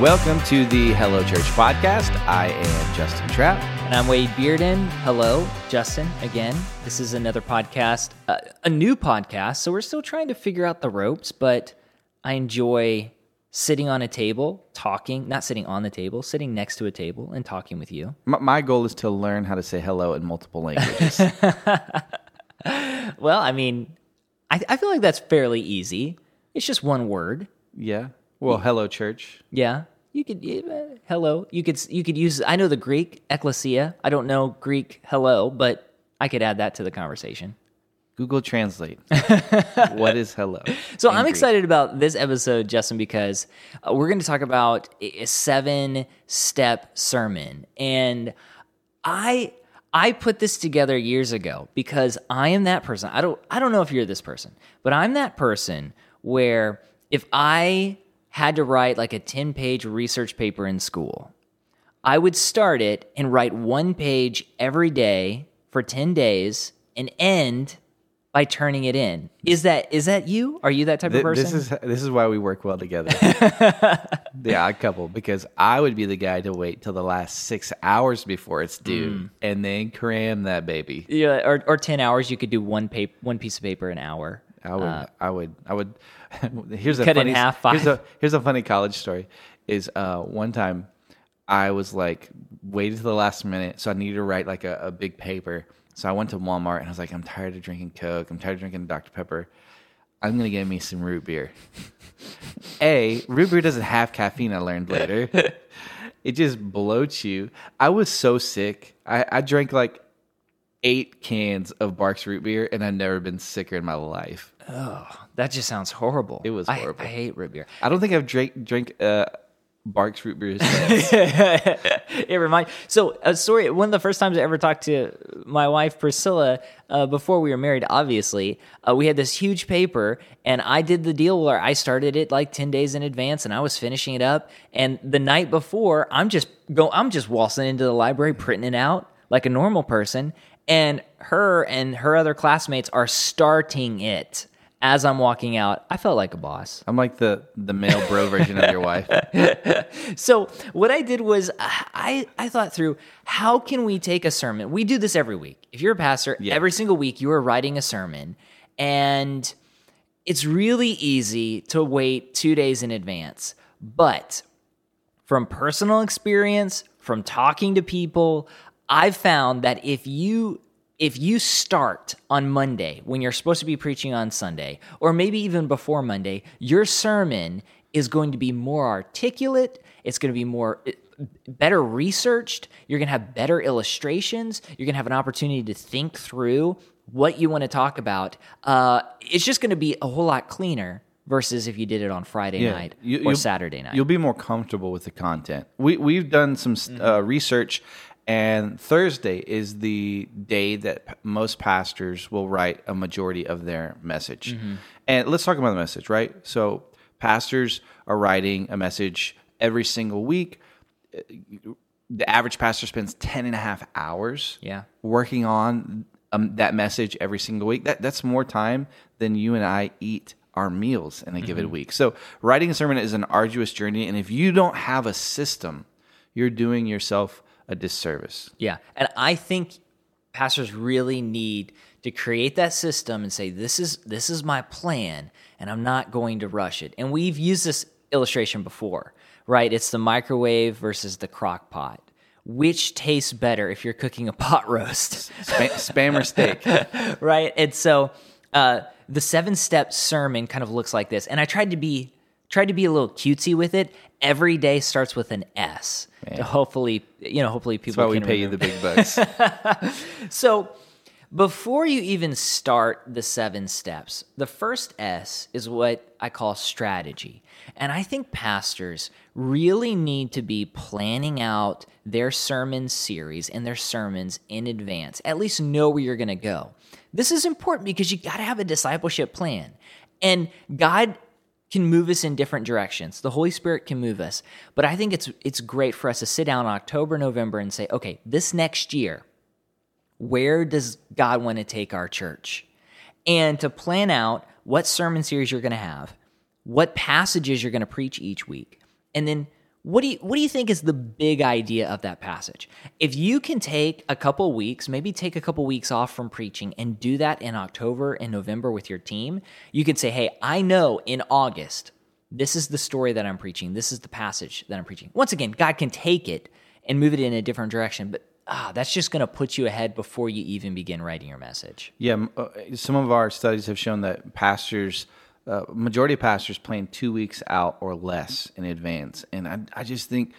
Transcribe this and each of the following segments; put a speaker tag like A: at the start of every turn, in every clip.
A: Welcome to the Hello Church podcast. I am Justin Trapp.
B: And I'm Wade Bearden. Hello, Justin, again. This is another podcast, uh, a new podcast. So we're still trying to figure out the ropes, but I enjoy sitting on a table, talking, not sitting on the table, sitting next to a table and talking with you.
A: My, my goal is to learn how to say hello in multiple languages.
B: Well, I mean, I, I feel like that's fairly easy. It's just one word.
A: yeah. Well, hello, church.
B: Yeah. You could hello. You could you could use. I know the Greek ecclesia. I don't know Greek hello, but I could add that to the conversation.
A: Google Translate. what is hello?
B: So I'm
A: Greek?
B: excited about this episode, Justin, because uh, we're going to talk about a seven step sermon, and I I put this together years ago because I am that person. I don't I don't know if you're this person, but I'm that person where if I had to write like a 10 page research paper in school, I would start it and write one page every day for 10 days and end by turning it in. Is that is that you? Are you that type
A: Th-
B: of person?
A: This is this is why we work well together. the odd couple, because I would be the guy to wait till the last six hours before it's due
B: Mm.
A: and then cram that baby.
B: yeah, or, or 10 hours you could do one paper one piece of paper an hour.
A: I would, I would, I would. here's a
B: Cut it in
A: funny,
B: half,
A: Here's a here's a funny college story. Is uh, one time I was like waited to the last minute, so I needed to write like a, a big paper. So I went to Walmart and I was like, I'm tired of drinking Coke. I'm tired of drinking Dr Pepper. I'm gonna get me some root beer. a root beer doesn't have caffeine. I learned later. it just bloats you. I was so sick. I, I drank like eight cans of Barq's root beer, and I've never been sicker in my life.
B: Oh, that just sounds horrible.
A: It was
B: I-
A: horrible.
B: I, hate root beer.
A: I don't think I've drank drink uh, Barq's root beer
B: it reminds so a story one of the first times i ever talked to my wife priscilla uh, before we were married obviously uh, we had this huge paper and i did the deal where i started it like 10 days in advance and i was finishing it up and the night before i'm just go i'm just waltzing into the library printing it out like a normal person and her and her other classmates are starting it as i'm walking out i felt like a boss
A: I'm like the the male bro version of your wife.
B: So what I did was I I thought through how can we take a sermon. We do this every week. If you're a pastor,
A: Yeah.
B: every single week you are writing a sermon, and it's really easy to wait two days in advance. But from personal experience, from talking to people, I've found that if you if you start on Monday when you're supposed to be preaching on Sunday, or maybe even before Monday, your sermon is going to be more articulate, it's going to be more eh, better researched, you're going to have better illustrations, you're going to have an opportunity to think through what you want to talk about. Uh, it's just going to be a whole lot cleaner versus if you did it on Friday night
A: You-
B: or Saturday night.
A: You'll be more comfortable with the content. We we've done some uh, research, and Thursday is the day that most pastors will write a majority of their message. And let's talk about the message, right? So pastors are writing a message every single week. The average pastor spends 10 and a half hours
B: Yeah.
A: working on um, that message every single week. That that's more time than you and I eat our meals in a given week. So writing a sermon is an arduous journey, and if you don't have a system, you're doing yourself a disservice.
B: Yeah. And I think pastors really need to create that system and say this is this is my plan and I'm not going to rush it. And we've used this illustration before, right? It's the microwave versus the crock pot. Which tastes better if you're cooking a pot roast?
A: Spam, spam or steak.
B: right? And so uh, the seven step sermon kind of looks like this. And I tried to be tried to be a little cutesy with it. Every day starts with an S. To hopefully, you know, hopefully people
A: That's why we pay you the big bucks.
B: So, before you even start the seven steps, the first S is what I call strategy. And I think pastors really need to be planning out their sermon series and their sermons in advance, at least know where you're going to go. This is important because you got to have a discipleship plan. And God can move us in different directions. The Holy Spirit can move us. But I think it's it's great for us to sit down in October, November and say, "Okay, this next year, where does God want to take our church? And to plan out what sermon series you're going to have, what passages you're going to preach each week, and then What do you what do you think is the big idea of that passage? If you can take a couple weeks, maybe take a couple weeks off from preaching and do that in October and November with your team, you could say, "Hey, I know in August this is the story that I'm preaching. This is the passage that I'm preaching." Once again, God can take it and move it in a different direction, but ah, that's just going to put you ahead before you even begin writing your message.
A: Yeah, uh, some of our studies have shown that pastors, uh, majority of pastors, plan two weeks out or less in advance, and I, I just think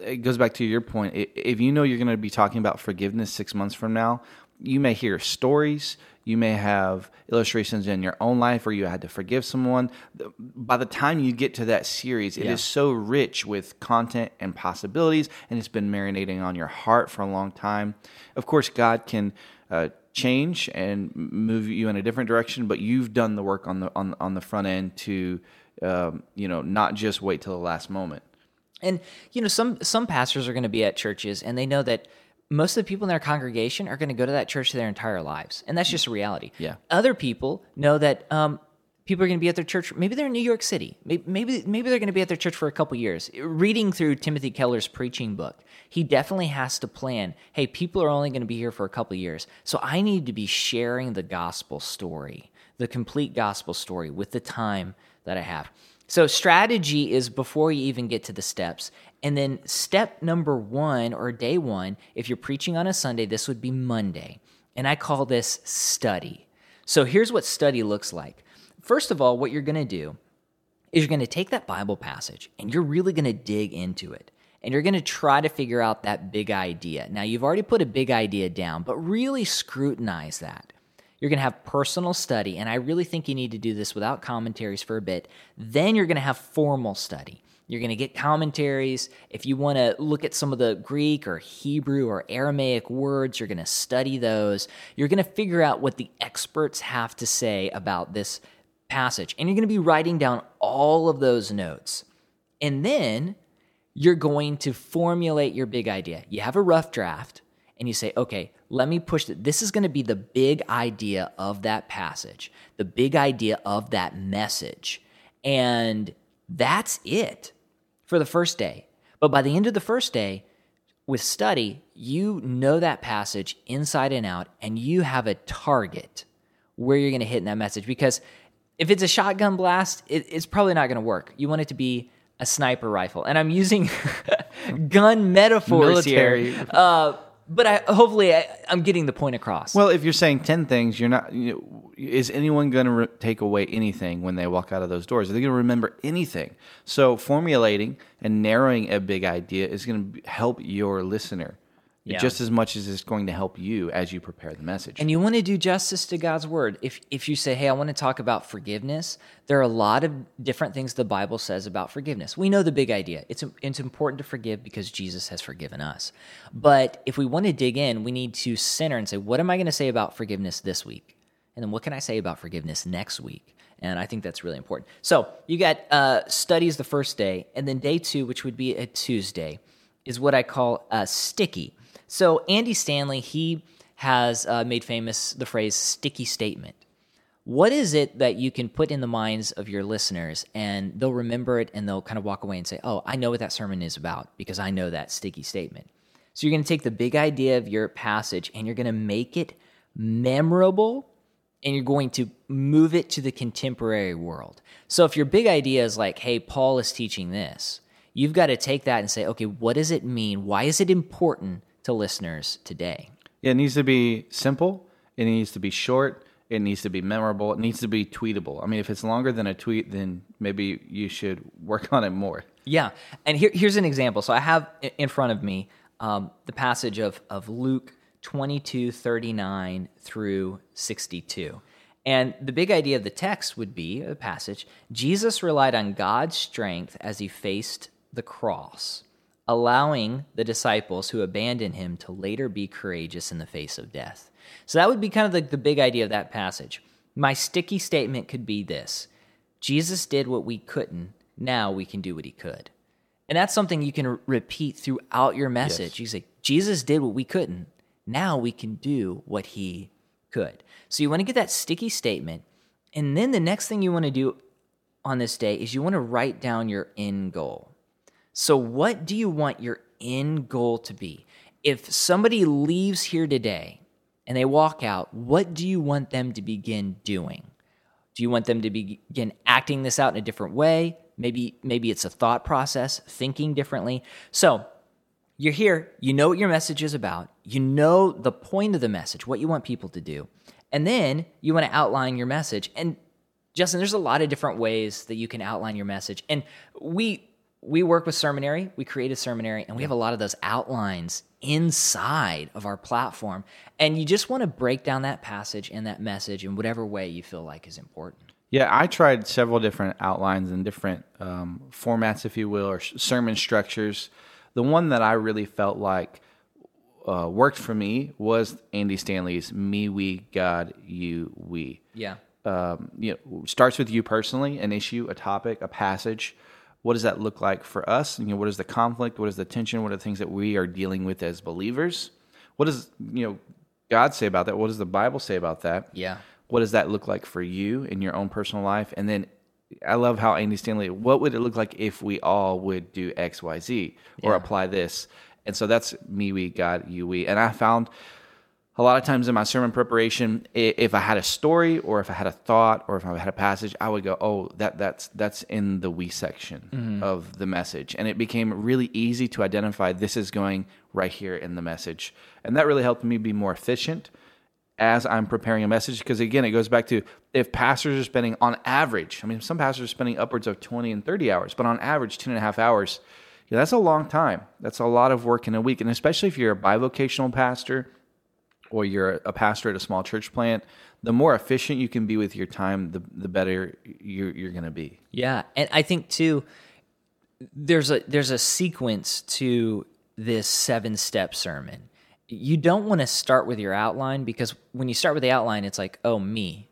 A: it goes back to your point. If you know you're going to be talking about forgiveness six months from now, you may hear stories. You may have illustrations in your own life where you had to forgive someone. By the time you get to that series, it is
B: Yeah.
A: so rich with content and possibilities, and it's been marinating on your heart for a long time. Of course, God can uh, change and move you in a different direction, but you've done the work on the on on the front end to um, you know not just wait till the last moment.
B: And you know, some some pastors are going to be at churches and they know that most of the people in their congregation are going to go to that church their entire lives, and that's just a reality.
A: Yeah.
B: Other people know that um, people are going to be at their church. Maybe they're in New York City. Maybe maybe, they're going to be at their church for a couple years. Reading through Timothy Keller's preaching book, he definitely has to plan. Hey, people are only going to be here for a couple years, so I need to be sharing the gospel story, the complete gospel story, with the time that I have. So strategy is before you even get to the steps. And then step number one or day one, if you're preaching on a Sunday, this would be Monday. And I call this study. So here's what study looks like. First of all, what you're going to do is you're going to take that Bible passage and you're really going to dig into it. And you're going to try to figure out that big idea. Now, you've already put a big idea down, but really scrutinize that. You're going to have personal study, and I really think you need to do this without commentaries for a bit. Then you're going to have formal study. You're going to get commentaries. If you want to look at some of the Greek or Hebrew or Aramaic words, you're going to study those. You're going to figure out what the experts have to say about this passage, and you're going to be writing down all of those notes. And then you're going to formulate your big idea. You have a rough draft and you say, okay, let me push it. This is going to be the big idea of that passage, the big idea of that message. And that's it for the first day. But by the end of the first day, with study, you know that passage inside and out, and you have a target where you're going to hit in that message. Because if it's a shotgun blast, it, it's probably not going to work. You want it to be a sniper rifle, and I'm using gun metaphors
A: Military.
B: here. Uh, but I, hopefully, I, I'm getting the point across.
A: Well, if you're saying ten things, you're not. You know, is anyone going to re- take away anything when they walk out of those doors? Are they going to remember anything? So, formulating and narrowing a big idea is going to help your listener
B: Yeah.
A: just as much as it's going to help you as you prepare the message.
B: And you want to do justice to God's word. If if you say, "Hey, I want to talk about forgiveness," there are a lot of different things the Bible says about forgiveness. We know the big idea. It's it's important to forgive because Jesus has forgiven us. But if we want to dig in, we need to center and say, "What am I going to say about forgiveness this week?" And then what can I say about forgiveness next week? And I think that's really important. So you got uh, studies the first day, and then day two, which would be a Tuesday, is what I call uh, sticky. So Andy Stanley, he has uh, made famous the phrase sticky statement. What is it that you can put in the minds of your listeners and they'll remember it and they'll kind of walk away and say, Oh, I know what that sermon is about because I know that sticky statement. So you're going to take the big idea of your passage and you're going to make it memorable and you're going to move it to the contemporary world. So if your big idea is like, Hey, Paul is teaching this, you've got to take that and say, Okay, what does it mean? Why is it important to listeners today?
A: Yeah, it needs to be simple. It needs to be short. It needs to be memorable. It needs to be tweetable. I mean, if it's longer than a tweet, then maybe you should work on it more.
B: Yeah, and here, here's an example. So I have in front of me um, the passage of, of Luke 22, 39 through 62. And the big idea of the text would be a passage Jesus relied on God's strength as he faced the cross, allowing the disciples who abandoned him to later be courageous in the face of death. So that would be kind of the, the big idea of that passage. My sticky statement could be this Jesus did what we couldn't, now we can do what he could. And that's something you can r- repeat throughout your message. You say, Jesus did what we couldn't, now we can do what he could. So you want to get that sticky statement. And then the next thing you want to do on this day is you want to write down your end goal. So, what do you want your end goal to be? If somebody leaves here today and they walk out, what do you want them to begin doing? Do you want them to begin acting this out in a different way? Maybe maybe it's a thought process, thinking differently. So, you're here, you know what your message is about, you know the point of the message, what you want people to do. And then you want to outline your message. And Justin, there's a lot of different ways that you can outline your message. And we we work with Sermonary, we created Sermonary, and we have a lot of those outlines inside of our platform. And you just want to break down that passage and that message in whatever way you feel like is important.
A: Yeah, I tried several different outlines and different um, formats, if you will, or sermon structures. The one that I really felt like uh, worked for me was Andy Stanley's "Me, We, God, You, We."
B: Yeah.
A: Um, you know, starts with you personally, an issue, a topic, a passage what does that look like for us? You know, what is the conflict? What is the tension? What are the things that we are dealing with as believers? What does you know God say about that? What does the Bible say about that?
B: Yeah.
A: What does that look like for you in your own personal life? And then I love how Andy Stanley. What would it look like if we all would do X, Y, Z, or
B: Yeah.
A: apply this? And so that's me, we, God, you, we. And I found a lot of times in my sermon preparation, if I had a story or if I had a thought or if I had a passage, I would go, "Oh, that that's that's in the we section mm-hmm. of the message," and it became really easy to identify this is going right here in the message, and that really helped me be more efficient as I'm preparing a message. Because again, it goes back to if pastors are spending on average, I mean, some pastors are spending upwards of 20 and 30 hours, but on average, 10 and a half hours. Yeah, that's a long time. That's a lot of work in a week. And especially if you're a bivocational pastor or you're a pastor at a small church plant, the more efficient you can be with your time, the, the better you're, you're going to be.
B: Yeah, and I think too there's a there's a sequence to this seven step sermon. You don't want to start with your outline because when you start with the outline it's like, "Oh, me."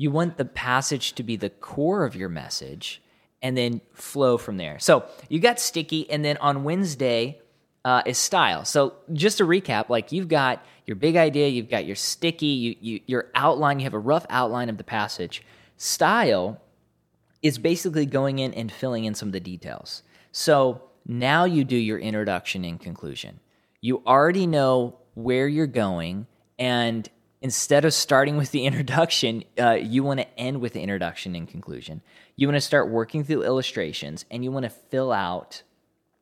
B: You want the passage to be the core of your message and then flow from there. So, you got sticky and then on Wednesday uh, is style. So just to recap, like you've got your big idea, you've got your sticky, you, you your outline, you have a rough outline of the passage. Style is basically going in and filling in some of the details. So now you do your introduction and conclusion. You already know where you're going, and instead of starting with the introduction, uh, you want to end with the introduction and conclusion. You want to start working through illustrations, and you want to fill out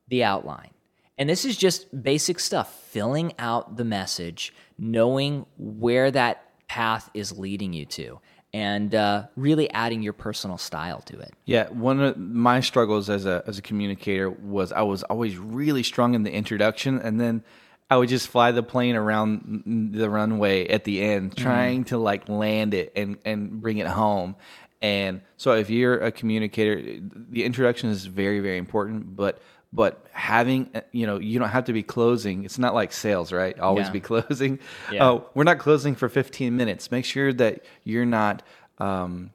B: the outline. And this is just basic stuff filling out the message, knowing where that path is leading you to, and uh, really adding your personal style to it.
A: Yeah, one of my struggles as a as a communicator was I was always really strong in the introduction, and then I would just fly the plane around the runway at the end, trying to like land it and and bring it home. And so, if you're a communicator, the introduction is very very important, but but having you know you don't have to be closing it's not like sales right always
B: Yeah.
A: be closing
B: Yeah.
A: oh we're not closing for 15 minutes make sure that you're not um,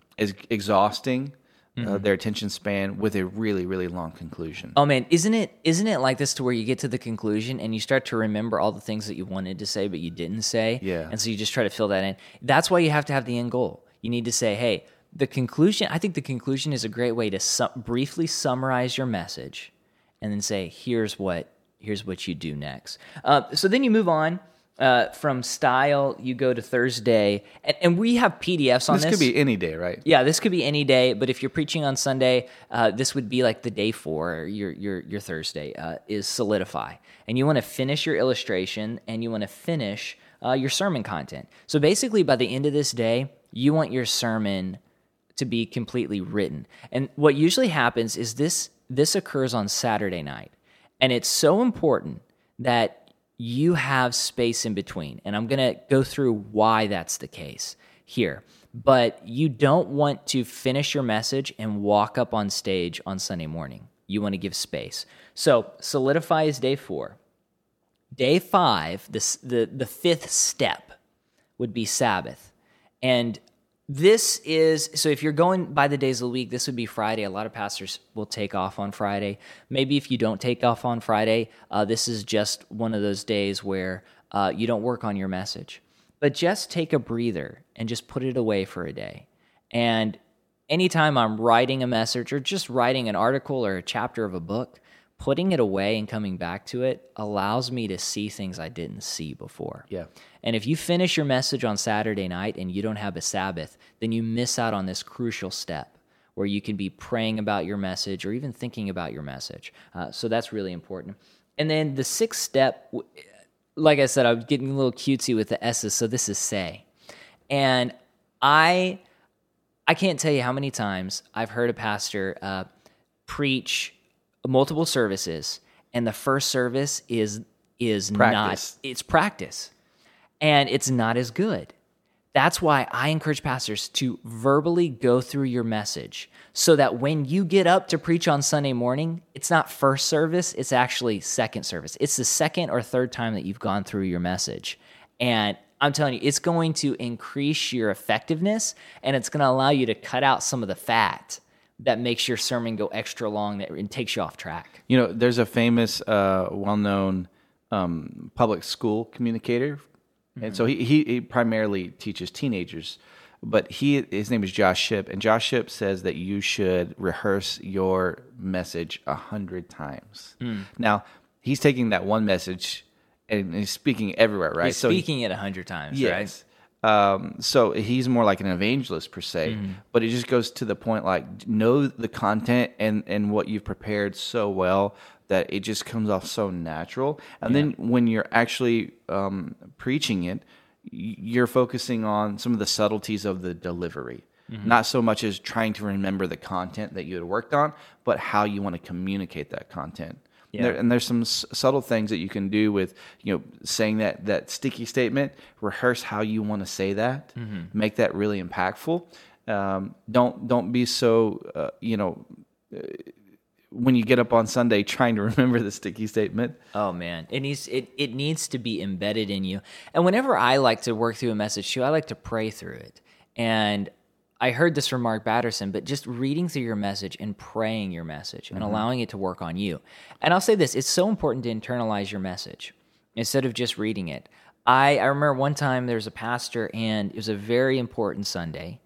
A: exhausting uh, their attention span with a really really long conclusion
B: Oh man, isn't it isn't it like this to where you get to the conclusion and you start to remember all the things that you wanted to say but you didn't say?
A: Yeah.
B: And so you just try to fill that in. That's why you have to have the end goal. You need to say, "Hey, the conclusion, I think the conclusion is a great way to su- briefly summarize your message and then say, "Here's what here's what you do next." Uh, so then you move on uh, from style, you go to Thursday, and, and we have PDFs on
A: this
B: this.
A: could be any day right
B: Yeah, this could be any day, but if you're preaching on Sunday, uh, this would be like the day four, your your your Thursday uh, is solidify, and you want to finish your illustration and you want to finish uh, your sermon content. So basically, by the end of this day, you want your sermon to be completely written. And what usually happens is this this occurs on Saturday night, and it's so important that you have space in between. And I'm going to go through why that's the case here. But you don't want to finish your message and walk up on stage on Sunday morning. You want to give space. So, solidify is day four. Day five, this, the, the fifth step, would be Sabbath. And this is so if you're going by the days of the week, this would be Friday. A lot of pastors will take off on Friday. Maybe if you don't take off on Friday, uh, this is just one of those days where uh, you don't work on your message. But just take a breather and just put it away for a day. And anytime I'm writing a message or just writing an article or a chapter of a book, putting it away and coming back to it allows me to see things I didn't see before.
A: Yeah.
B: And if you finish your message on Saturday night and you don't have a Sabbath, then you miss out on this crucial step where you can be praying about your message or even thinking about your message. Uh, so that's really important. And then the sixth step, like I said, I'm getting a little cutesy with the S's. So this is say. And I, I can't tell you how many times I've heard a pastor uh, preach multiple services, and the first service is is
A: Practice.
B: not it's practice, and it's not as good. That's why I encourage pastors to verbally go through your message so that when you get up to preach on Sunday morning, it's not first service, it's actually second service. It's the second or third time that you've gone through your message. And I'm telling you, it's going to increase your effectiveness and it's going to allow you to cut out some of the fat that makes your sermon go extra long that and takes you off track.
A: You know, there's a famous, uh, well-known um, public school communicator, and so he, he he primarily teaches teenagers. But he his name is Josh Shipp, and Josh Shipp says that you should rehearse your message a hundred times. Now he's taking that one message and he's speaking everywhere, right?
B: He's
A: so he-
B: speaking it a hundred times, right?
A: Um, so he's more like an evangelist per se,
B: Mm-hmm.
A: but it just goes to the point like know the content and and what you've prepared so well that it just comes off so natural. And then when you're actually um, preaching it, you're focusing on some of the subtleties of the delivery.
B: Mm-hmm.
A: Not so much as trying to remember the content that you had worked on, but how you want to communicate that content.
B: Yeah.
A: There, and there's some s- subtle things that you can do with you know saying that that sticky statement rehearse how you want to say that make that really impactful um, don't don't be so uh, you know uh, when you get up on sunday trying to remember the sticky statement
B: Oh man, it needs it, it needs to be embedded in you. And whenever I like to work through a message too, I like to pray through it. And I heard this from Mark Batterson, but just reading through your message and praying your message and allowing it to work on you. And I'll say this: it's so important to internalize your message instead of just reading it. I I remember one time there was a pastor, and it was a very important Sunday.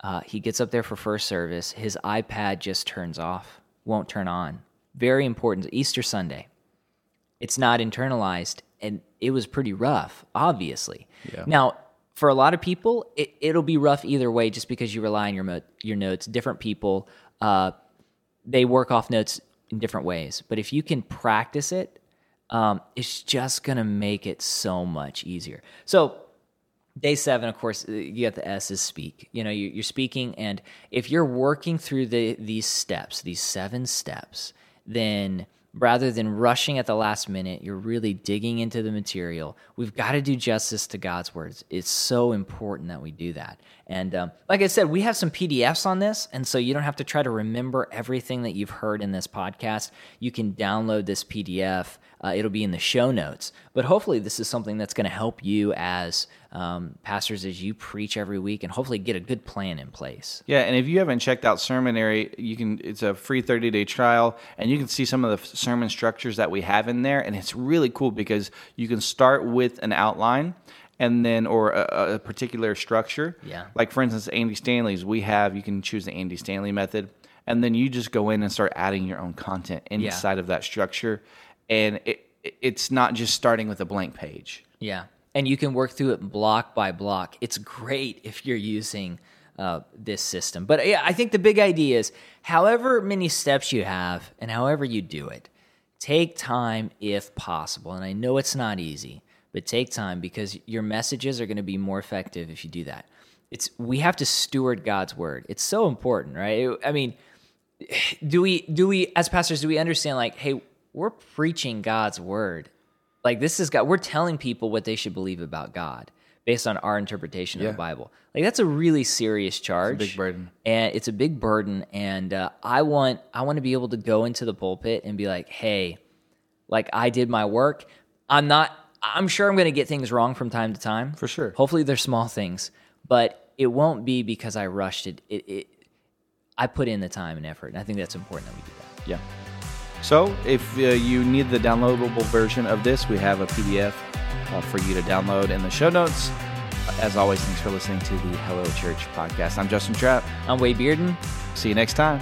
B: Uh, he gets up there for first service. His iPad just turns off, won't turn on. Very important Easter Sunday it's not internalized and it was pretty rough obviously
A: Yeah.
B: now for a lot of people it, it'll be rough either way just because you rely on your mo- your notes. Different people uh, they work off notes in different ways. But if you can practice it um, it's just gonna make it so much easier. So day seven of course uh, you got the s is speak. You know you- you're speaking and if you're working through the these steps these seven steps then rather than rushing at the last minute you're really digging into the material. We've got to do justice to god's words. It's so important that we do that and um, like i said we have some pdfs on this and so you don't have to try to remember everything that you've heard in this podcast. You can download this pdf uh, it'll be in the show notes. But hopefully this is something that's going to help you as um, pastors as you preach every week and hopefully get a good plan in place.
A: Yeah and if you haven't checked out sermonary you can it's a free 30 day trial and you can see some of the sermon structures that we have in there and it's really cool because you can start with an outline and then or a, a particular structure
B: Yeah.
A: like for instance andy stanley's we have you can choose the andy stanley method and then you just go in and start adding your own content inside of that structure and it- it's not just starting with a blank page
B: Yeah. And you can work through it block by block. It's great if you're using uh, this system. But yeah, I think the big idea is however many steps you have and however you do it, take time if possible. And I know it's not easy, but take time because your messages are going to be more effective if you do that. It's we have to steward God's word. It's so important, right? I mean, do we do we as pastors do we understand like hey we're preaching god's word like this is god we're telling people what they should believe about god based on our interpretation of the bible like that's a really serious charge
A: big burden.
B: and it's a big burden and uh, i want i want to be able to go into the pulpit and be like hey like i did my work i'm not i'm sure i'm going to get things wrong from time to time
A: For sure.
B: hopefully they're small things but it won't be because i rushed it it, it I put in the time and effort, and I think that's important that we do that.
A: Yeah. So if uh, you need the downloadable version of this, we have a PDF uh, for you to download in the show notes. As always, thanks for listening to the Hello Church podcast. I'm Justin Trapp.
B: I'm Wade Bearden.
A: See you next time.